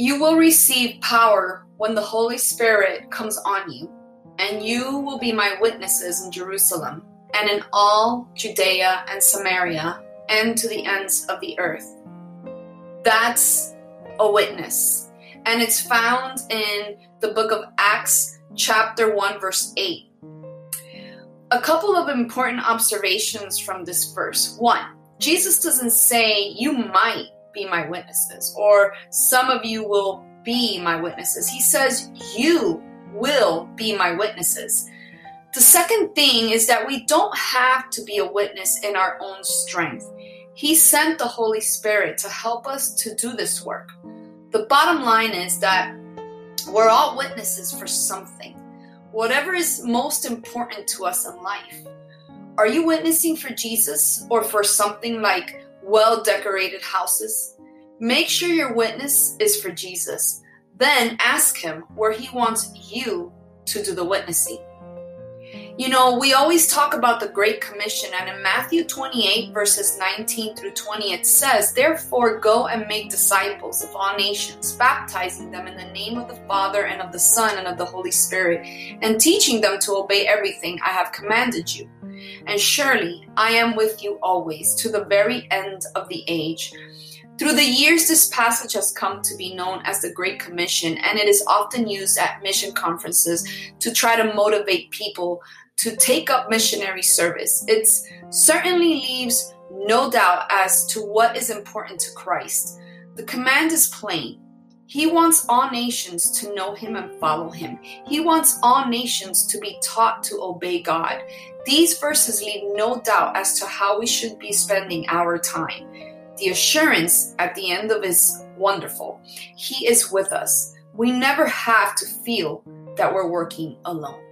You will receive power when the Holy Spirit comes on you, and you will be my witnesses in Jerusalem and in all Judea and Samaria and to the ends of the earth. That's a witness. And it's found in the book of Acts, chapter 1, verse 8. A couple of important observations from this verse. One, Jesus doesn't say, You might be my witnesses, or some of you will be my witnesses. He says, You will be my witnesses. The second thing is that we don't have to be a witness in our own strength. He sent the Holy Spirit to help us to do this work. The bottom line is that we're all witnesses for something, whatever is most important to us in life. Are you witnessing for Jesus or for something like well decorated houses? Make sure your witness is for Jesus. Then ask Him where He wants you to do the witnessing. You know, we always talk about the Great Commission, and in Matthew 28, verses 19 through 20, it says, Therefore, go and make disciples of all nations, baptizing them in the name of the Father, and of the Son, and of the Holy Spirit, and teaching them to obey everything I have commanded you. And surely I am with you always, to the very end of the age. Through the years, this passage has come to be known as the Great Commission, and it is often used at mission conferences to try to motivate people to take up missionary service. It certainly leaves no doubt as to what is important to Christ. The command is plain. He wants all nations to know him and follow him. He wants all nations to be taught to obey God. These verses leave no doubt as to how we should be spending our time. The assurance at the end of is wonderful. He is with us. We never have to feel that we're working alone.